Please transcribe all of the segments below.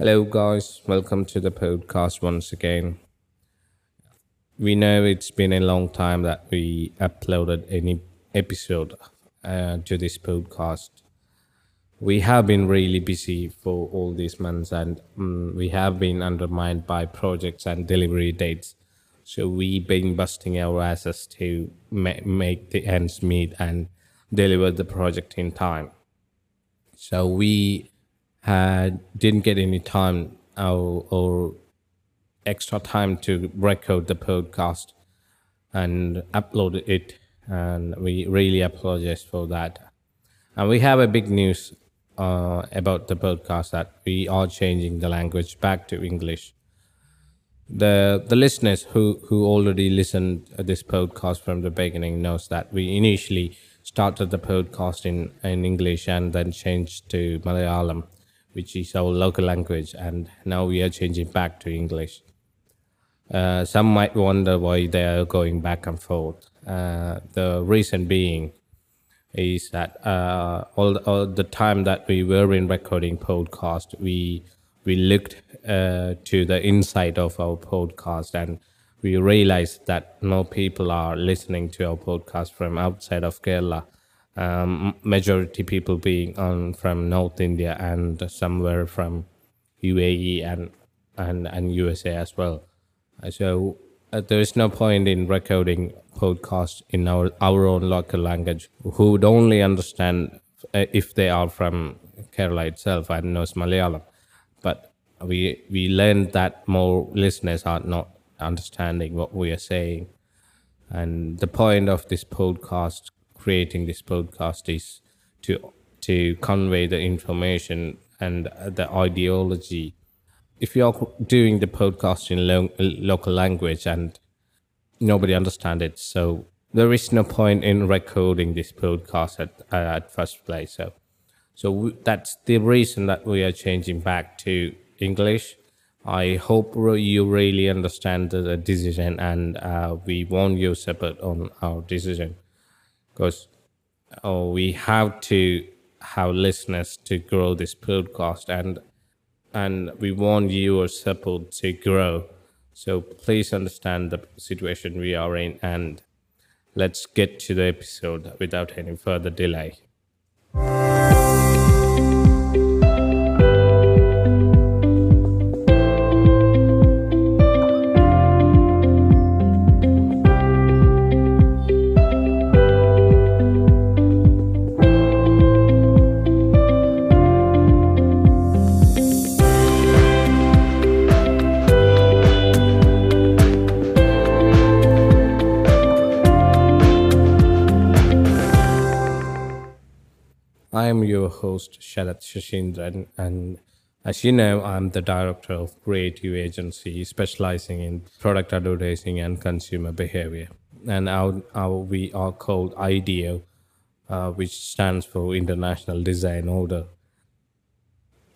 Hello, guys. Welcome to the podcast once again. We know it's been a long time that we uploaded any episode uh, to this podcast. We have been really busy for all these months and um, we have been undermined by projects and delivery dates. So we've been busting our asses to ma- make the ends meet and deliver the project in time. So we had didn't get any time or, or extra time to record the podcast and upload it. And we really apologize for that. And we have a big news uh, about the podcast that we are changing the language back to english. The the listeners who who already listened to this podcast from the beginning knows that we initially started the podcast in in english and then changed to malayalam which is our local language, and now we are changing back to English. Uh, some might wonder why they are going back and forth. Uh, the reason being is that uh, all, all, the time that we were in recording podcast, we we looked uh, to the inside of our podcast and we realized that no people are listening to our podcast from outside of Kerala um, majority people being on from North India and somewhere from UAE and and and USA as well. So uh, there is no point in recording podcasts in our our own local language who would only understand uh, if they are from Kerala itself and knows Malayalam. But we we learned that more listeners are not understanding what we are saying. And the point of this podcast creating this podcast is to to convey the information and the ideology. If you are doing the podcast in lo- local language and nobody understands it, so there is no point in recording this podcast at at first place. So, so that's the reason that we are changing back to English. I hope you really understand the decision, and uh, we want your support on our decision because oh, we have to have listeners to grow this podcast and and we want your support to grow. So please understand the situation we are in and let's get to the episode without any further delay your host, Sharat Shashindran, and as you know, I'm the director of Creative Agency specializing in product advertising and consumer behavior. And our, our, we are called IDEO, uh, which stands for International Design Order.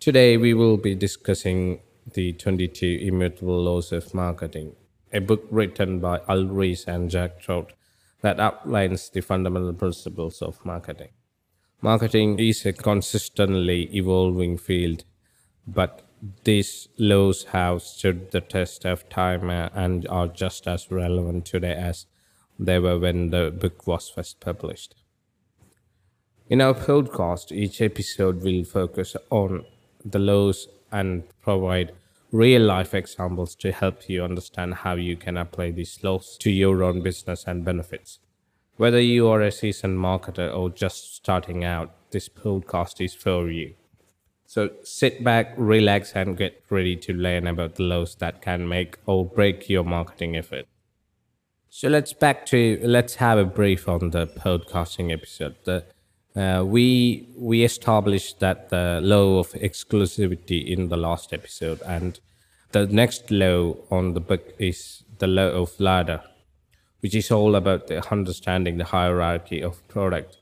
Today, we will be discussing the 22 Immutable Laws of Marketing, a book written by Al Ries and Jack Trout that outlines the fundamental principles of marketing. Marketing is a consistently evolving field, but these laws have stood the test of time uh, and are just as relevant today as they were when the book was first published. In our podcast, each episode will focus on the laws and provide real life examples to help you understand how you can apply these laws to your own business and benefits. Whether you are a seasoned marketer or just starting out, this podcast is for you. So sit back, relax, and get ready to learn about the laws that can make or break your marketing effort. So let's back to let's have a brief on the podcasting episode. The, uh, we we established that the law of exclusivity in the last episode, and the next law on the book is the law of ladder which is all about the understanding the hierarchy of product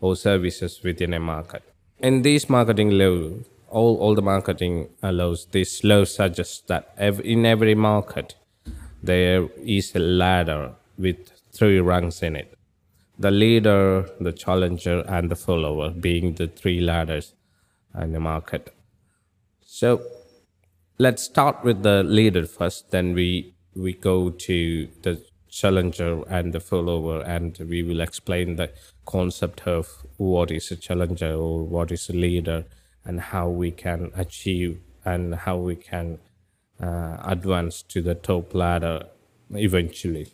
or services within a market. In this marketing law, all, all the marketing laws, this law suggests that in every market, there is a ladder with three rungs in it. The leader, the challenger, and the follower being the three ladders in the market. So let's start with the leader first. Then we we go to the challenger and the follower, and we will explain the concept of what is a challenger or what is a leader, and how we can achieve and how we can uh, advance to the top ladder eventually.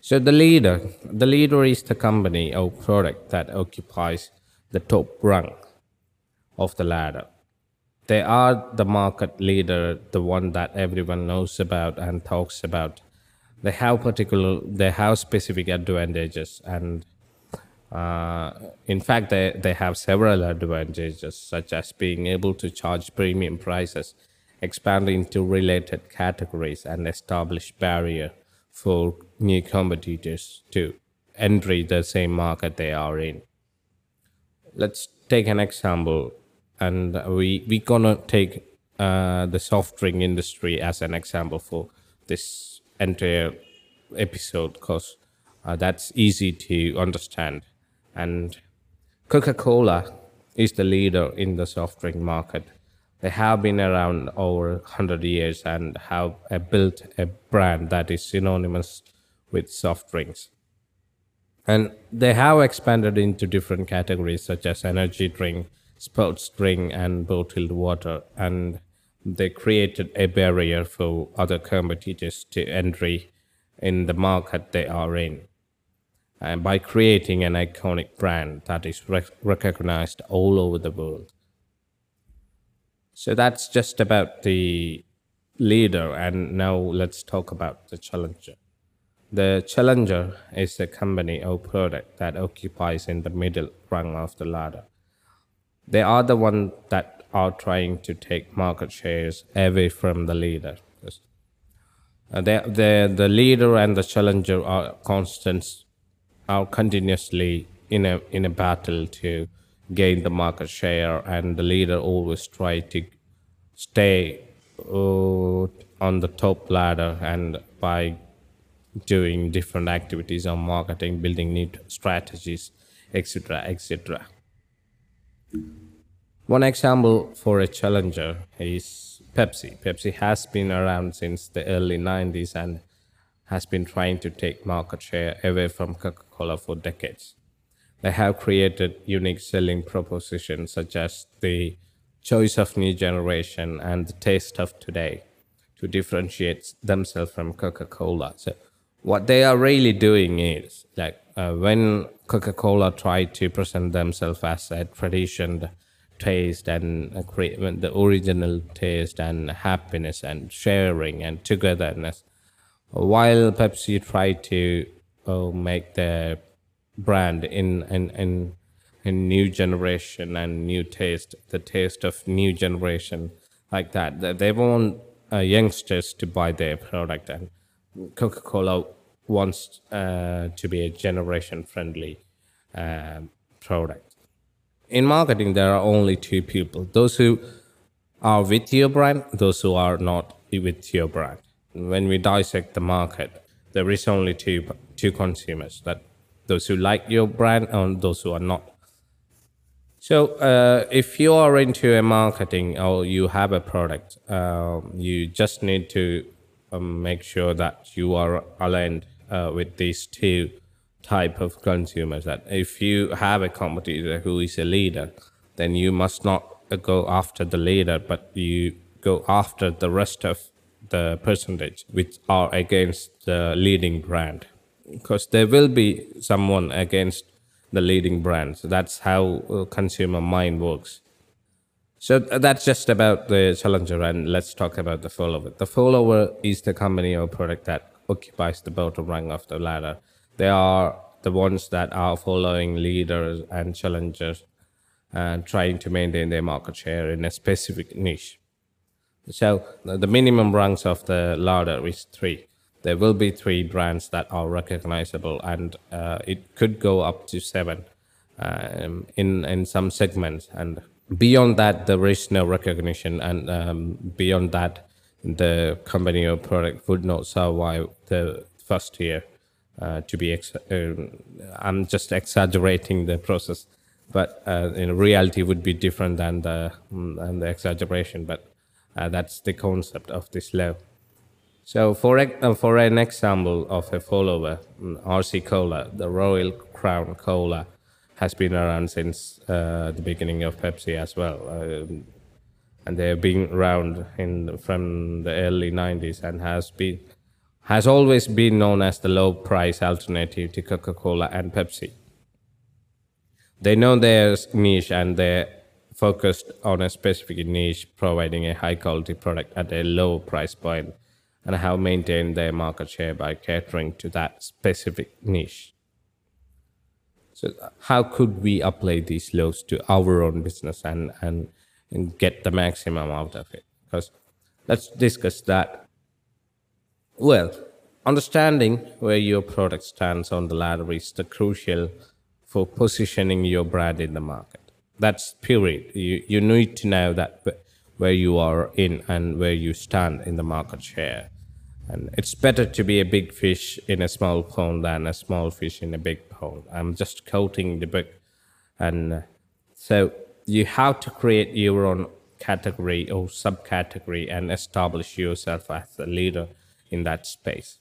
So the leader, the leader is the company or product that occupies the top rung of the ladder. They are the market leader, the one that everyone knows about and talks about. They have particular, they have specific advantages, and uh, in fact, they, they have several advantages, such as being able to charge premium prices, expand into related categories, and establish barrier for new competitors to enter the same market they are in. Let's take an example and we we gonna take uh, the soft drink industry as an example for this entire episode because uh, that's easy to understand. And coca-cola is the leader in the soft drink market. They have been around over 100 years and have uh, built a brand that is synonymous with soft drinks. And they have expanded into different categories such as energy drink sports drink and bottled water. And they created a barrier for other competitors to entry in the market they are in. And by creating an iconic brand that is rec- recognized all over the world. So that's just about the leader and now let's talk about the challenger. The challenger is a company or product that occupies in the middle rung of the ladder. They are the one that are trying to take market shares away from the leader. Uh, they, they, the leader and the challenger are constant, are continuously in a in a battle to gain the market share, and the leader always try to stay uh, on the top ladder and by doing different activities on marketing, building new strategies, etc., etc. One example for a challenger is Pepsi. Pepsi has been around since the early 90s and has been trying to take market share away from Coca Cola for decades. They have created unique selling propositions such as the choice of new generation and the taste of today to differentiate themselves from Coca Cola. So, what they are really doing is like uh, when Coca Cola tried to present themselves as a tradition taste and create the original taste and happiness and sharing and togetherness. While Pepsi tried to uh, make their brand in in in new generation and new taste, the taste of new generation like that. They want uh, youngsters to buy their product, and Coca Cola wants uh, to be a generation friendly um, product in marketing, there are only two people those who are with your brand, those who are not with your brand. When we dissect the market, there is only two, two consumers that those who like your brand and those who are not. So, uh, if you are into a marketing or you have a product, um, you just need to um, make sure that you are aligned uh, with these two type of consumers that if you have a competitor who is a leader then you must not go after the leader but you go after the rest of the percentage which are against the leading brand. Because there will be someone against the leading brand. So that's how uh, consumer mind works. So that's just about the challenger and let's talk about the follower. The follower is the company or product that occupies the bottom rung of the ladder they are the ones that are following leaders and challengers and trying to maintain their market share in a specific niche. So the minimum ranks of the ladder is three. There will be three brands that are recognizable, and uh, it could go up to seven um, in in some segments. And beyond that, there is no recognition, and um, beyond that, the company or product would not survive the first year uh, to be ex- uh, i'm just exaggerating the process but uh, in reality would be different than the mm, than the exaggeration but Uh, that's the concept of this law. So, for uh, for an example of a follower, mm, RC Cola, the Royal Crown Cola, has been around since uh, the beginning of Pepsi as well, um, and they have been around in from the early '90s and has been has always been known as the low price alternative to Coca-Cola and Pepsi. They know their niche and they're focused on a specific niche, providing a high quality product at a low price point and have maintained their market share by catering to that specific niche. So, how could we apply these laws to our own business and, and, and get the maximum out of it? Because let's discuss that. Well, understanding where your product stands on the ladder is the crucial for positioning your brand in the market. That's period. You, you need to know that where you are in and where you stand in the market share and it's better to be a big fish in a small pond than a small fish in a big pond. I'm just quoting the book. And uh, so you have to create your own category or subcategory and establish yourself as a leader in that space.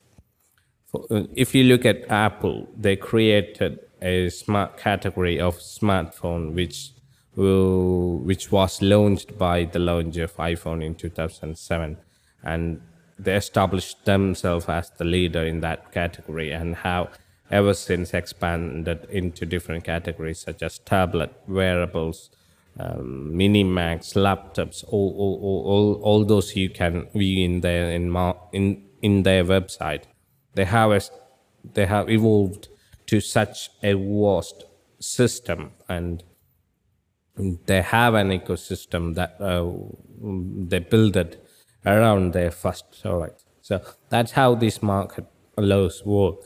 For, uh, if you look at Apple, they created a smart category of smartphone which will, which was launched by the launch of iPhone in 2007 and they established themselves as the leader in that category and have ever since expanded into different categories such as tablet, wearables, um, mini Macs, laptops, all, all, all, all those you can view in there in, in in their website. They have a, they have evolved to such a vast system and they have an ecosystem that uh, they build it around their first product. So that's how this market laws work.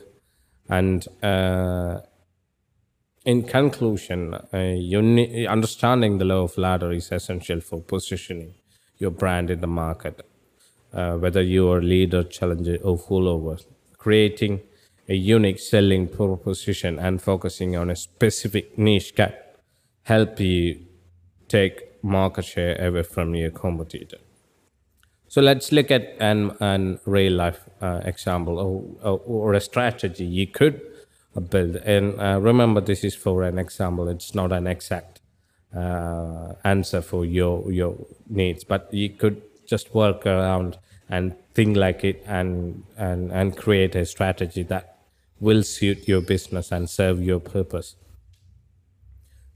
And uh, in conclusion, uh, ne- understanding the law of ladder is essential for positioning your brand in the market, uh, whether you are leader, challenger, or follower. Creating a unique selling proposition and focusing on a specific niche can help you take market share away from your competitor. So let's look at an, an real life uh, example or, or, a strategy you could build. And uh, remember, this is for an example. It's not an exact uh, answer for your your needs, but you could just work around and think like it and and and create a strategy that will suit your business and serve your purpose.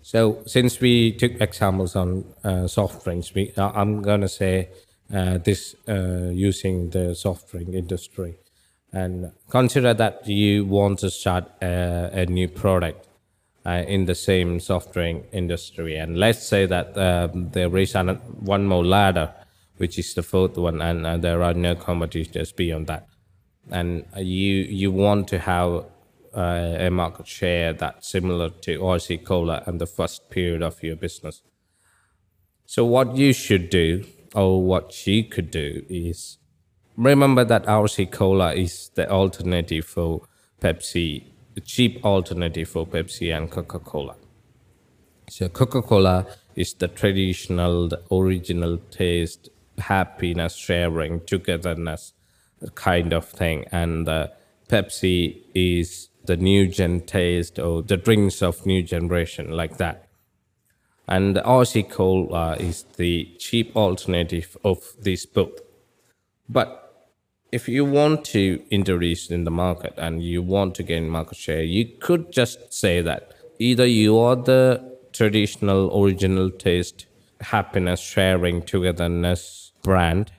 So since we took examples on uh, soft drinks, we, I'm gonna say uh, this uh, using the soft drink industry. And consider that you want to start a, a new product uh, in the same soft drink industry. And let's say that um, there is an, one more ladder which is the fourth one and uh, there are no competitors beyond that and you you want to have uh, a market share that's similar to RC Cola and the first period of your business so what you should do or what she could do is remember that RC Cola is the alternative for Pepsi, the cheap alternative for Pepsi and Coca Cola. So, Coca Cola is the traditional, the original taste, happiness, sharing, togetherness kind of thing. And uh, Pepsi is the new gen taste or the drinks of new generation, like that. And RC Cola is the cheap alternative of this both. But if you want to introduce in the market and you want to gain market share, you could just say that either you are the traditional original taste, happiness, sharing, togetherness brand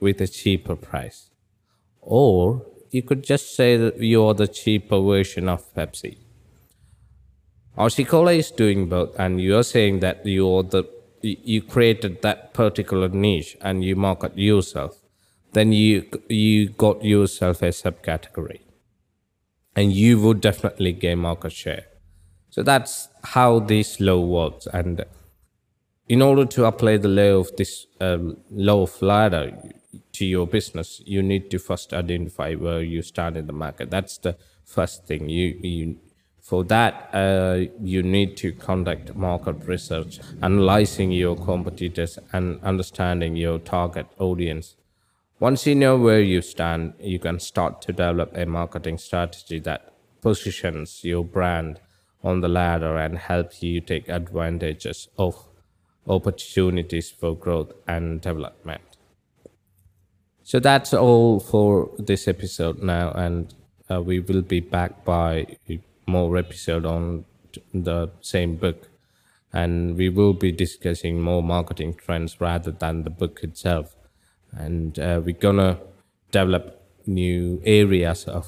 with a cheaper price. Or you could just say that you are the cheaper version of Pepsi Cola is doing both, and you're saying that you're the you created that particular niche and you market yourself, then you you got yourself a subcategory, and you would definitely gain market share. So that's how this law works, and in order to apply the law of this um, of ladder to your business, you need to first identify where you stand in the market. That's the first thing you you For that, uh, you need to conduct market research, analyzing your competitors and understanding your target audience. Once you know where you stand, you can start to develop a marketing strategy that positions your brand on the ladder and helps you take advantages of opportunities for growth and development. So that's all for this episode now, and uh, we will be back by more episode on the same book and we will be discussing more marketing trends rather than the book itself and uh, we're gonna develop new areas of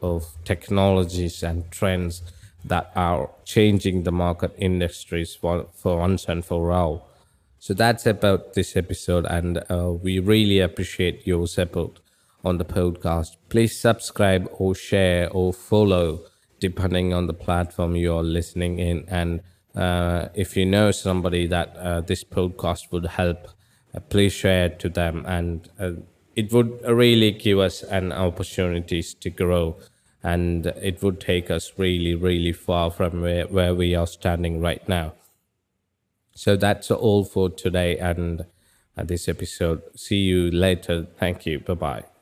of technologies and trends that are changing the market industries for, for once and for all so that's about this episode and uh, we really appreciate your support on the podcast please subscribe or share or follow depending on the platform you're listening in. And uh, if you know somebody that uh, this podcast would help, uh, please share it to them. And uh, it would really give us an opportunities to grow. And it would take us really, really far from where, where we are standing right now. So that's all for today and uh, this episode. See you later. Thank you. Bye bye.